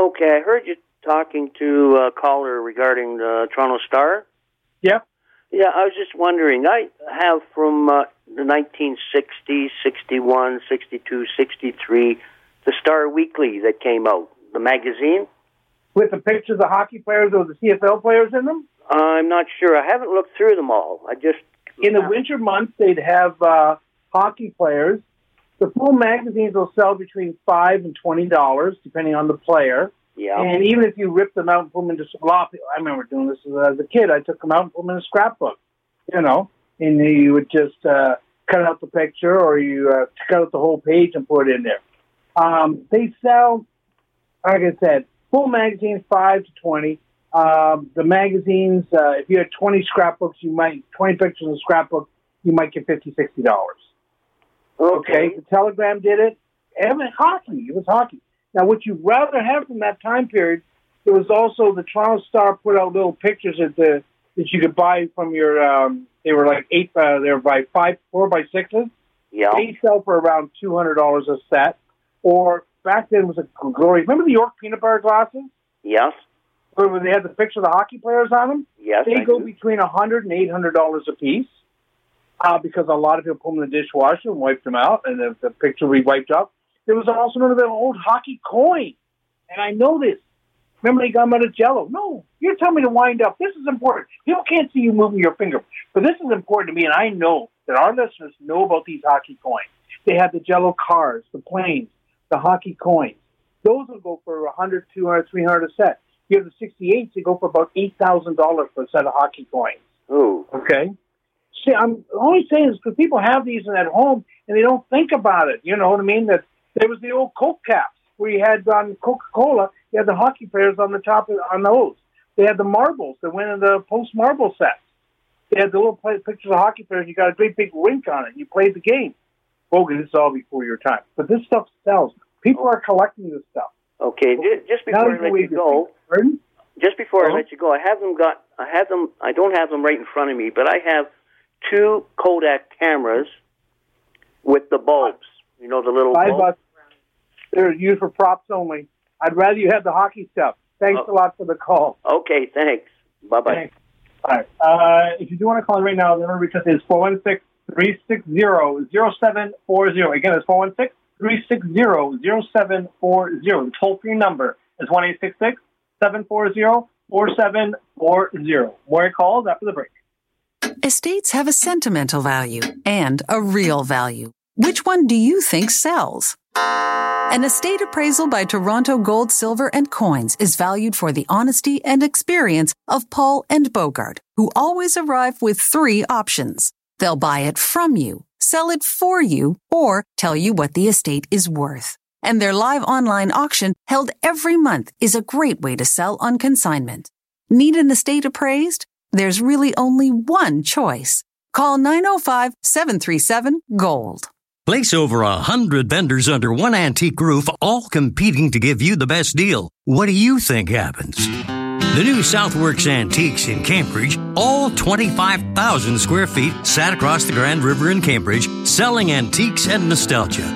Okay, I heard you talking to a caller regarding the Toronto Star. Yeah. Yeah, I was just wondering. I have from uh, the 1960s, 61, 62, 63, the Star Weekly that came out, the magazine. With the pictures of hockey players or the CFL players in them? I'm not sure. I haven't looked through them all. I just In the winter months, they'd have uh, hockey players. The full magazines will sell between five and twenty dollars, depending on the player. Yeah. And even if you rip them out and put them into slop, I remember doing this as a kid. I took them out and put them in a scrapbook, you know, and you would just uh, cut out the picture or you uh, cut out the whole page and put it in there. Um, they sell, like I said, full magazines five to twenty. Um, the magazines, uh, if you had twenty scrapbooks, you might twenty pictures in a scrapbook, you might get fifty, sixty dollars. Okay, the Telegram did it. And hockey, it was hockey. Now, what you'd rather have from that time period, there was also the Toronto Star put out little pictures that the that you could buy from your. Um, they were like eight. Uh, they were by five, four by sixes. Yeah. They sell for around two hundred dollars a set. Or back then was a glory. Remember the York peanut butter glasses? Yes. Where they had the picture of the hockey players on them? Yes. They I go do. between a hundred and eight hundred dollars a piece. Uh, because a lot of people put them in the dishwasher and wiped them out, and the, the picture be wiped up. There was also the old hockey coin, and I know this. Remember they got out of Jello? No, you're telling me to wind up. This is important. People can't see you moving your finger, but this is important to me, and I know that our listeners know about these hockey coins. They have the Jello cars, the planes, the hockey coins. Those will go for a hundred, two hundred, three hundred a set. You have the 68s, they go for about $8,000 for a set of hockey coins. Ooh. Okay. See, I'm only saying this because people have these at home and they don't think about it. You know what I mean? That there was the old Coke caps where you had on Coca Cola, you had the hockey players on the top of, on those. They had the marbles that went in the post marble sets. They had the little play, pictures of hockey players. You got a great big rink on it. You played the game. Bogan, this is all before your time, but this stuff sells. People are collecting this stuff. Okay. ju- Just before I let you go, just before I let you go, I have them got. I have them. I don't have them right in front of me, but I have two Kodak cameras with the bulbs. You know the little Five bulbs. bucks. They're used for props only. I'd rather you have the hockey stuff. Thanks Oh. a lot for the call. Okay. Thanks. Bye bye. Thanks. All right. Uh, if you do want to call in right now, the number to reach us is 416-360-0740. Again, it's 416-360-0740. The toll-free number is 1-866-740-4740. More calls after the break. Estates have a sentimental value and a real value. Which one do you think sells? An estate appraisal by Toronto Gold, Silver, and Coins is valued for the honesty and experience of Paul and Bogart, who always arrive with three options. They'll buy it from you, sell it for you, or tell you what the estate is worth. And their live online auction held every month is a great way to sell on consignment. Need an estate appraised? There's really only one choice. Call 905 737 GOLD. Place over a hundred vendors under one antique roof, all competing to give you the best deal. What do you think happens? The new Southworks Antiques in Cambridge, all 25,000 square feet, sat across the Grand River in Cambridge, selling antiques and nostalgia.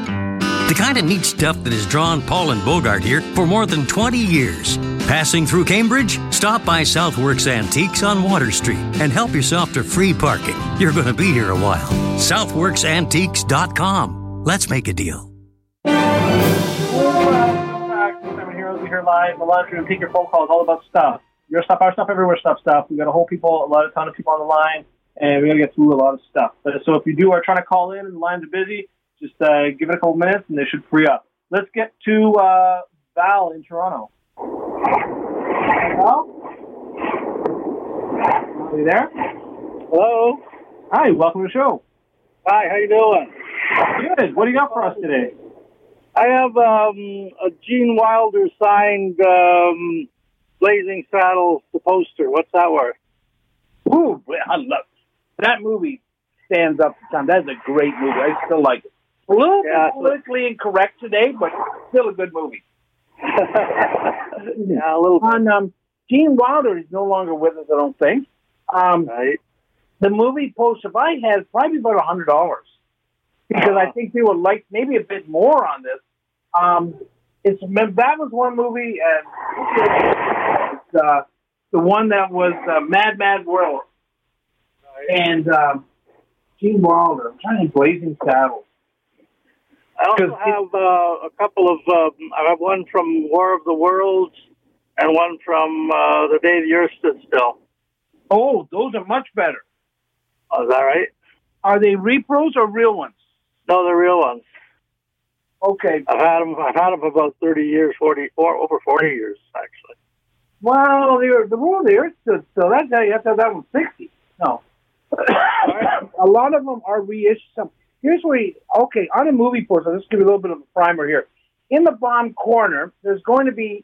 The kind of neat stuff that has drawn Paul and Bogart here for more than 20 years. Passing through Cambridge? Stop by Southworks Antiques on Water Street and help yourself to free parking. You're going to be here a while. SouthworksAntiques.com. Let's make a deal. Consignment Heroes, we here live. The laundry room. Take your phone calls. All about stuff. Your stuff, our stuff, everywhere stuff, stuff. We got a whole people, a lot of ton of people on the line, and we got to get through a lot of stuff. So if you do are trying to call in and the lines are busy, just uh, give it a couple minutes and they should free up. Let's get to uh, Val in Toronto. Val, are you there? Hello. Hi, welcome to the show. Hi, how you doing? Good. What do you got for us today? I have um, a Gene Wilder signed um, Blazing Saddles, the poster. What's that worth? Ooh, I love that movie. Stands up to time. That's a great movie. I still like it. A little Yeah, bit politically incorrect today, but still a good movie. yeah, a little. On um, Gene Wilder is no longer with us. I don't think. Um, Right. the movie poster I had probably about a hundred dollars because I think they would like maybe a bit more on this. Um, It's that was one movie, and uh, the one that was uh, Mad Mad World, and um, Gene Wilder. I'm trying to Blazing Saddles. I also have uh, a couple of. Um, I have one from War of the Worlds and one from uh, The Day the Earth Stood Still. Oh, those are much better. Oh, is that right? Are they repros or real ones? No, they're real ones. Okay. I've had them. I've had them about thirty years, forty or over forty years actually. Well, the the War of the Earth Stood Still. That day, you have to have that one sixty. No. a lot of them are reissued. Here's where you, okay on a movie poster. Just give you a little bit of a primer here. In the bottom corner, there's going to be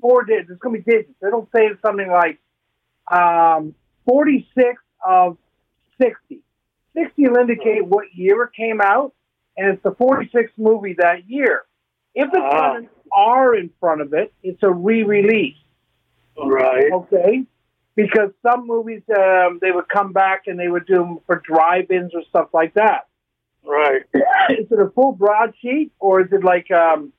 four digits. There's going to be digits. It'll say something like um, 46 of 60. 60 will indicate what year it came out, and it's the 46th movie that year. If it's got an R in front of it, it's a re-release. Right. Okay. Because some movies um, they would come back and they would do them for drive-ins or stuff like that. Right. is it a full broadsheet or is it like um?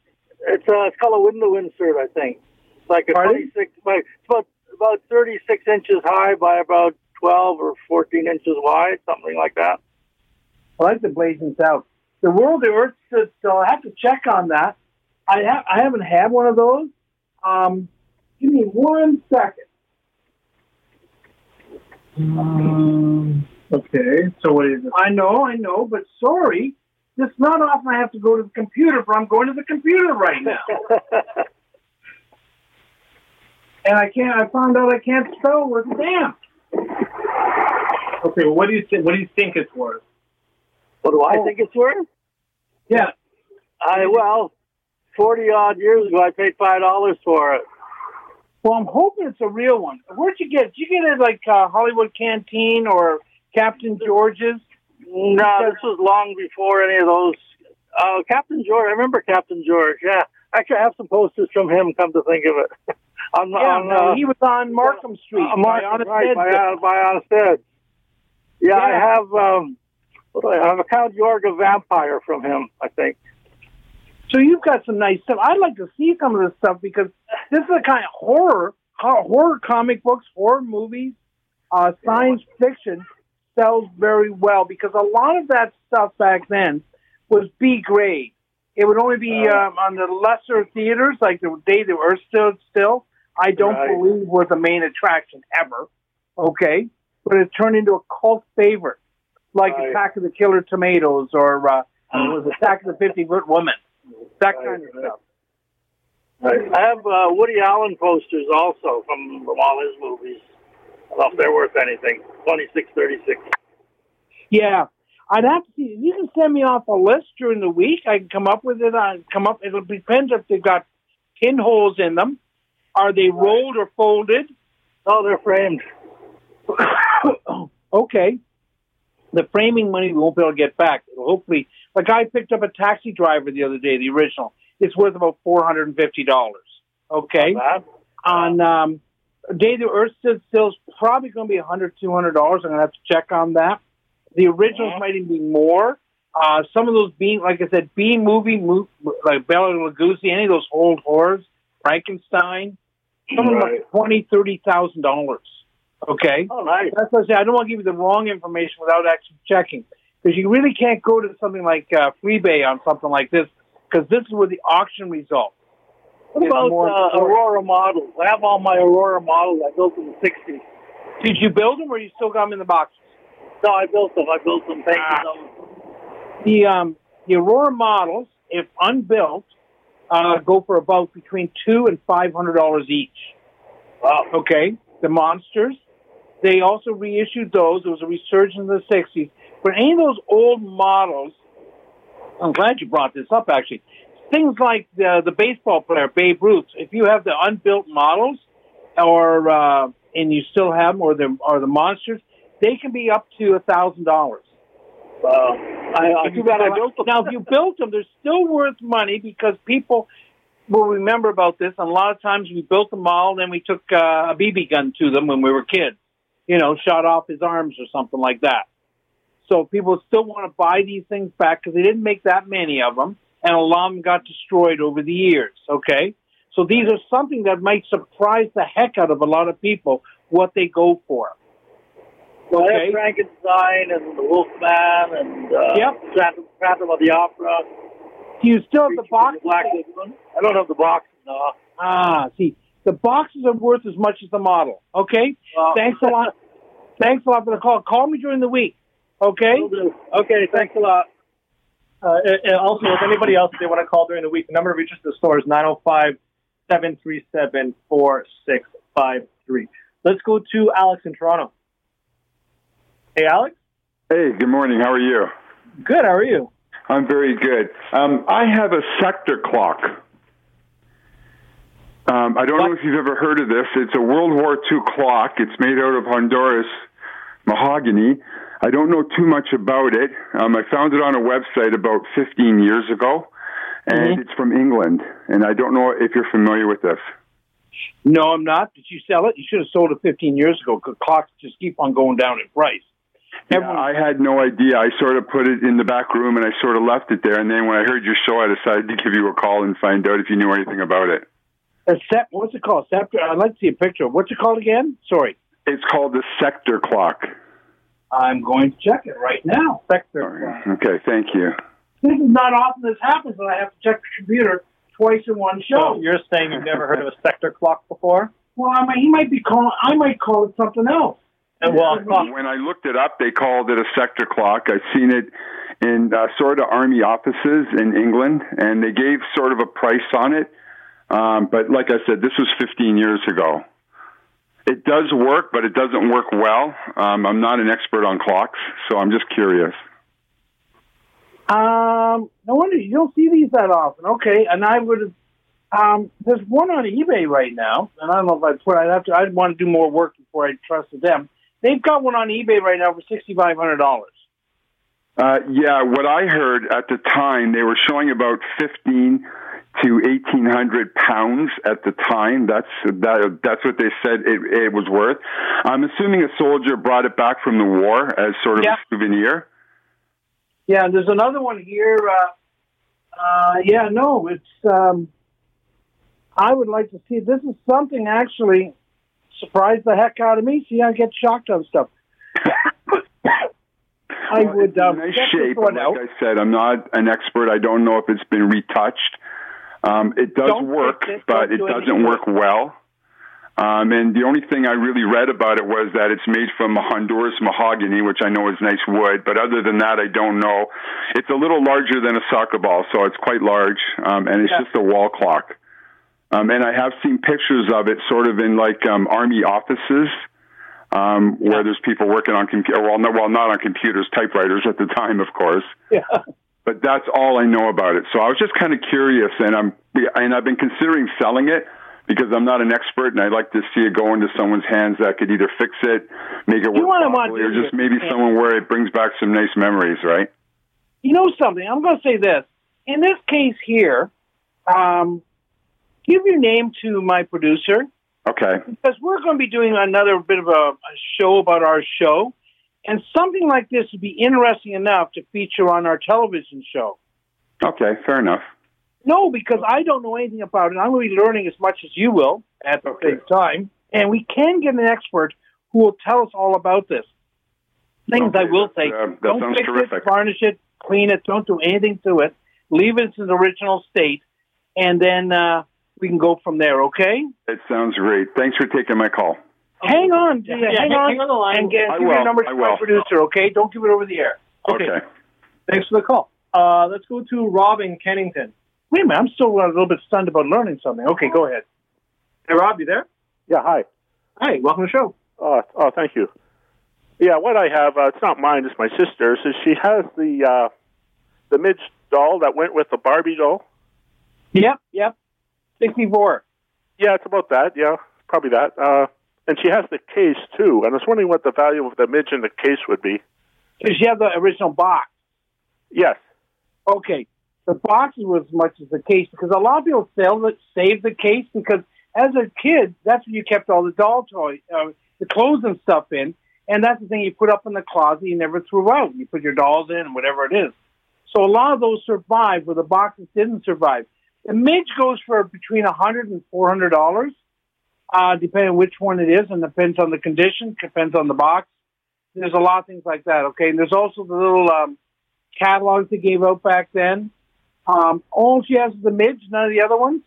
It's uh, it's called a window insert, I think. It's like a Pardon? 26 by it's about about 36 inches high by about 12 or 14 inches wide, something like that. I like the Blazing South. The World of Earth stood still. I have to check on that. I ha- I haven't had one of those. Um, give me one second. Um, okay, so what is it? I know, I know, but sorry, it's not often I have to go to the computer, but I'm going to the computer right now. and I can't. I found out I can't spell worth a damn. Okay, well, what do you think? What do you think it's worth? What do I think it's worth? Yeah. I well, 40 odd years ago, I paid five dollars for it. Well, I'm hoping it's a real one. Where'd you get? Did you get it like uh, Hollywood Canteen or Captain George's? No, this was long before any of those. Uh, Captain George, I remember Captain George. Yeah, actually, I have some posters from him. Come to think of it, on, Yeah, on, no, uh, he was on Markham Street. uh, by Markham, Honest right, by, uh, by Honest Ed. Yeah, I have. Um, what do I have? A Count Yorga vampire from him. I think. So you've got some nice stuff. I'd like to see some of this stuff because this is the kind of horror, horror comic books, horror movies, uh, science fiction sells very well because a lot of that stuff back then was B grade. It would only be um, on the lesser theaters, like the day the Earth stood still. I don't Right. believe was the main attraction ever. Okay, but it turned into a cult favorite, like Right. Attack of the Killer Tomatoes or uh, was Attack of the Fifty Foot Woman, that kind of stuff. I have uh, Woody Allen posters also from, from all his movies. I don't know if they're worth anything. Twenty six thirty six. Yeah, I'd have to see. You can send me off a list during the week. I can come up with it. I come up. It'll depend if they've got pinholes in them. Are they rolled or folded? Oh, they're framed. okay. The framing money we won't be able to get back. It'll hopefully, like I picked up a taxi driver the other day, the original. It's worth about four hundred and fifty dollars. Okay. On um, Day the Earth Stood Still is probably going to be a hundred, two hundred dollars. I'm going to have to check on that. The originals might even be more. Uh, some of those being, like I said, B movie, mo- like Bela Lugosi, any of those old horrors, Frankenstein, some of them are twenty, thirty thousand dollars. Okay. Oh, nice. That's what I say. I don't want to give you the wrong information without actually checking, because you really can't go to something like uh, Freebay on something like this, because this is where the auction result. What about uh. Aurora models? I have all my Aurora models I built in the sixties. Did you build them, or you still got them in the box? No, I built them. I built them. Painted Ah. them. The um, the Aurora models, if unbuilt, uh, go for about between two and five hundred dollars each. Wow. Okay. The monsters, they also reissued those. It was a resurgence in the sixties. But any of those old models, I'm glad you brought this up. Actually, things like the the baseball player Babe Ruth. If you have the unbuilt models, or uh, and you still have them, or the or the monsters, they can be up to a thousand dollars. Wow. I, I, too bad I built them. Now, if you built them, they're still worth money because people will remember about this. And a lot of times we built them all, then we took uh, a BB gun to them when we were kids. You know, shot off his arms or something like that. So people still want to buy these things back because they didn't make that many of them. And a lot got destroyed over the years. Okay, so these are something that might surprise the heck out of a lot of people what they go for. Well, okay. Frankenstein and the Wolfman and uh, yep. Phantom, Phantom of the Opera. Do you still have the box? Black I don't have the box. No. Ah, see, the boxes are worth as much as the model. Okay. Thanks a lot. Thanks a lot for the call. Call me during the week. Okay. Okay. Thanks a lot. Uh, and also, if anybody else they want to call during the week, the number of reaches the store is 905 737 4653. Let's go to Alex in Toronto. Hey, Alex. Hey, good morning. How are you? Good. How are you? I'm very good. Um, I have a sector clock. Um, I don't know if you've ever heard of this. It's a World War II clock. It's made out of Honduras mahogany. I don't know too much about it. Um, I found it on a website about 15 years ago, and Mm-hmm. it's from England. And I don't know if you're familiar with this. No, I'm not. Did you sell it? You should have sold it 15 years ago. 'cause clocks just keep on going down in price. Yeah, I had no idea. I sort of put it in the back room and I sort of left it there. And then when I heard your show, I decided to give you a call and find out if you knew anything about it. A sep- what's it called? Scepter. I'd like to see a picture. What's it called again? Sorry. It's called the sector clock. I'm going to check it right now. Sector. Okay, thank you. This is not often this happens that I have to check the computer twice in one show. So you're saying you've never heard of a sector clock before? Well, I might, he might be calling. I might call it something else. And well, when I looked it up, they called it a sector clock. I've seen it in uh, sort of army offices in England, and they gave sort of a price on it. Um, but like I said, this was 15 years ago. It does work, but it doesn't work well. Um, I'm not an expert on clocks, so I'm just curious. Um, no wonder you don't see these that often. Okay, and I would. Um, there's one on eBay right now, and I don't know if I'd put. I'd have to. I'd want to do more work before I trusted them. They've got one on eBay right now for sixty five hundred dollars. Uh, yeah, what I heard at the time, they were showing about 15 to 1800 pounds at the time. That's that, that's what they said it, it was worth. I'm assuming a soldier brought it back from the war as sort of Yeah. a souvenir. Yeah, there's another one here. Uh, uh, yeah, no, it's. Um, I would like to see. This is something actually surprised the heck out of me. See, I get shocked on stuff. I Well, would um, nice shape. Like out. I said, I'm not an expert. I don't know if it's been retouched. Um, it does Don't work, it. but it do doesn't work well. Um, and the only thing I really read about it was that it's made from Honduras mahogany, which I know is nice wood. But other than that, I don't know. It's a little larger than a soccer ball, so it's quite large, um, and it's Yeah. just a wall clock. Um, and I have seen pictures of it, sort of in like um, army offices, um, where there's people working on computer. Well, no, well, not on computers, typewriters at the time, of course Yeah. but that's all I know about it. So I was just kind of curious, and I'm and I've been considering selling it because I'm not an expert, and I'd like to see it go into someone's hands that could either fix it, make it You work properly, or just maybe yeah. someone where it brings back some nice memories, right? You know something? I'm going to say this. In this case here, um, give your name to my producer Okay. because we're going to be doing another bit of a, a show about our show, and something like this would be interesting enough to feature on our television show. Okay. Fair enough. No, because I don't know anything about it. I'm going to be learning as much as you will at the same time, and we can get an expert who will tell us all about this. Things I will say: uh, that don't sounds fix terrific. it, varnish it, clean it, don't do anything to it. Leave it in its original state, and then uh, we can go from there. Okay? It sounds great. Thanks for taking my call. Hang on, Yeah, yeah, yeah, hang hang- on, hang on the line. and get, I give will, your number I to my will. producer. Okay? Don't give it over the air. Okay. Okay. Thanks for the call. Uh, let's go to Rob in Kennington. Wait a minute, I'm still a little bit stunned about learning something. Okay, go ahead. Hey, Rob, you there? Yeah, hi. Hi, welcome to the show. Oh, oh, thank you. Yeah, what I have, uh, it's not mine, it's my sister's. Is she has the uh, the Midge doll that went with the Barbie doll. Yep, yep. Sixty-four. Yeah, it's about that. Yeah, probably that. Uh, and she has the case too. And I was wondering what the value of the Midge in the case would be. Does she have the original box? Yes. Okay. The box was as much as the case because a lot of people sell it, save the case because as a kid, that's where you kept all the doll toys, uh, the clothes and stuff in, and that's the thing you put up in the closet. You never threw out. You put your dolls in and whatever it is. So a lot of those survive, where the boxes didn't survive. The midge goes for between a hundred and four hundred dollars, uh, depending on which one it is, and depends on the condition, depends on the box. There's a lot of things like that. Okay, and there's also the little um, catalogs they gave out back then. Um, all she has is the midge, none of the other ones.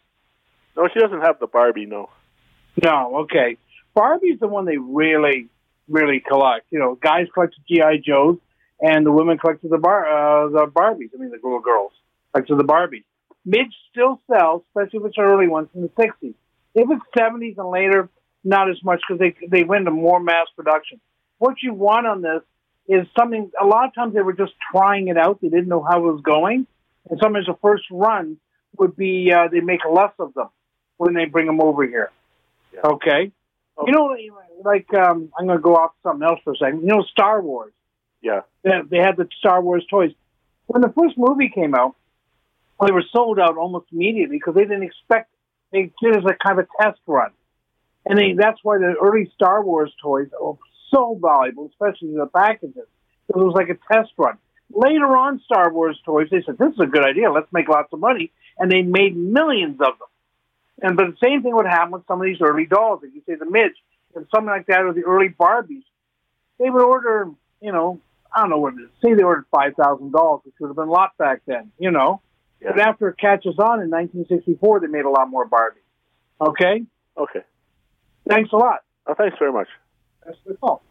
No, she doesn't have the Barbie. No. No, okay. Barbie's the one they really, really collect. You know, guys collect the GI Joes, and the women collected the bar uh, the Barbies. I mean, the little girls collected the Barbies. Midge still sells, especially if it's early ones in the '60s. If it's '70s and later, not as much because they they went to more mass production. What you want on this is something. A lot of times they were just trying it out. They didn't know how it was going, and sometimes the first run would be uh, they make less of them when they bring them over here. Okay. You know, like um, I'm going to go off something else for a second. You know, Star Wars. Yeah. They, they had the Star Wars toys. When the first movie came out, they were sold out almost immediately because they didn't expect they did as a kind of a test run, and they, that's why the early Star Wars toys are so valuable, especially the packages. It was like a test run. Later on, Star Wars toys, they said this is a good idea. Let's make lots of money, and they made millions of them. And but the same thing would happen with some of these early dolls, like you say the Midge, and something like that, or the early Barbies. They would order, you know, I don't know what it is. Say they ordered five thousand dolls, which would have been a lot back then, you know. But after it catches on in 1964, they made a lot more Barbies. Okay. Okay. Thanks a lot. Oh, thanks very much. That's the call.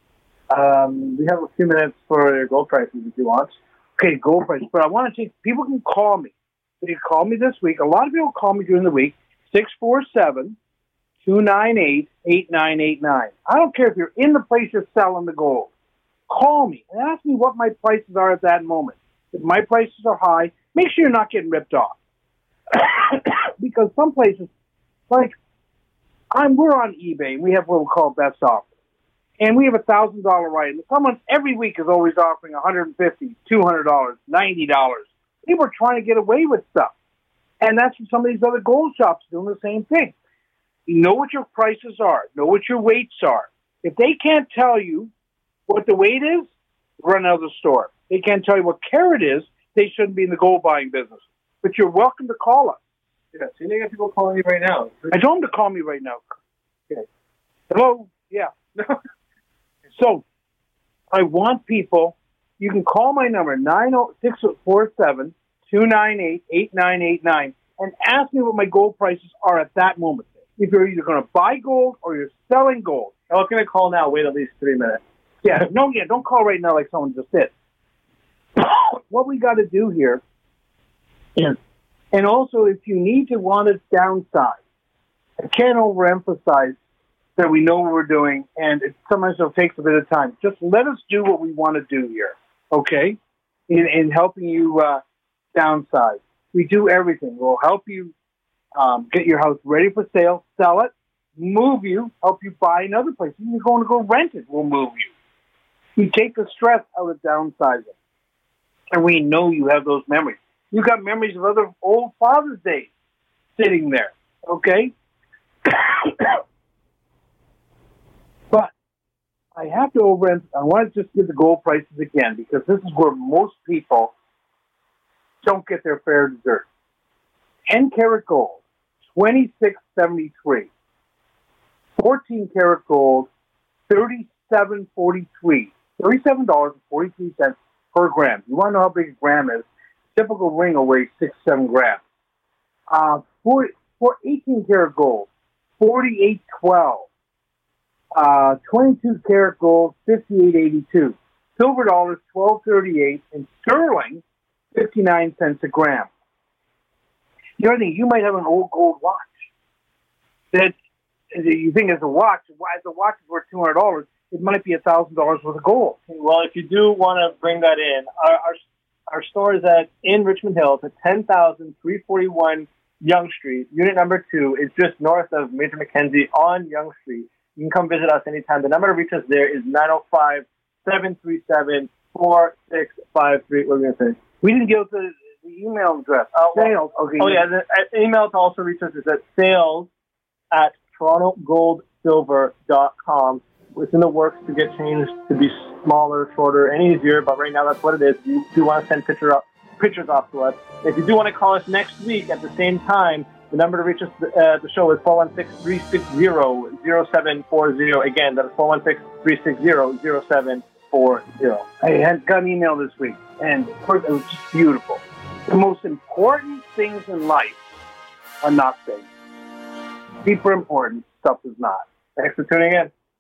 Um, we have a few minutes for your gold prices if you want. Okay, gold prices. But I want to take people can call me. They can call me this week. A lot of people call me during the week. 647 298 8989. I don't care if you're in the place you're selling the gold. Call me and ask me what my prices are at that moment. If my prices are high, make sure you're not getting ripped off. because some places, like I'm, we're on eBay we have what we call best offer. And we have a thousand dollar item. Someone every week is always offering 150 $200, $90. People are trying to get away with stuff. And that's what some of these other gold shops doing the same thing. Know what your prices are. Know what your weights are. If they can't tell you what the weight is, run out of the store. They can't tell you what carat is, they shouldn't be in the gold buying business. But you're welcome to call us. Yeah, so you got people calling you right now. I told them to call me right now. Okay. Hello? Yeah. so I want people, you can call my number, 90647 298 8989, and ask me what my gold prices are at that moment. If you're either going to buy gold or you're selling gold. I was going to call now, wait at least three minutes. Yeah, no, yeah, don't call right now like someone just did. what we got to do here is, and also if you need to want to downsize, I can't overemphasize that we know what we're doing, and it sometimes it takes a bit of time. Just let us do what we want to do here, okay? In, in helping you uh, downsize, we do everything. We'll help you um, get your house ready for sale, sell it, move you, help you buy another place. If You're going to go rent it, we'll move you. We take the stress out of downsizing. And we know you have those memories. You got memories of other old Father's Day sitting there, okay? but I have to over. I want to just give the gold prices again because this is where most people don't get their fair dessert. 10 karat gold, 2673. 14 karat gold, 3743. $37.43 per gram. You want to know how big a gram is? Typical ring will weigh six, seven grams. Uh, for, for 18 karat gold, 4812. Uh, 22 karat gold, 5882. Silver dollars, 1238. And sterling, 59 cents a gram. The other thing, you might have an old gold watch that you think is a watch. As a watch is worth $200, it might be a $1,000 worth of gold. Well, if you do want to bring that in, our, our, our store is at in Richmond Hill. It's at 10,341 Yonge Street. Unit number two is just north of Major Mackenzie on Yonge Street. You can come visit us anytime. The number to reach us there is 905 737 4653. What are we going to say? We didn't give the, the email address. Oh, Sales. Okay. Oh, yeah. The uh, email to also reach us is at sales at torontogoldsilver.com. It's in the works to get changed to be smaller, shorter, and easier, but right now that's what it is. You do want to send picture up, pictures off to us. If you do want to call us next week at the same time, the number to reach us, uh, the show is 416-360-0740. Again, that is 416-360-0740. I had got an email this week, and it was just beautiful. The most important things in life are not things. Super important stuff is not. Thanks for tuning in.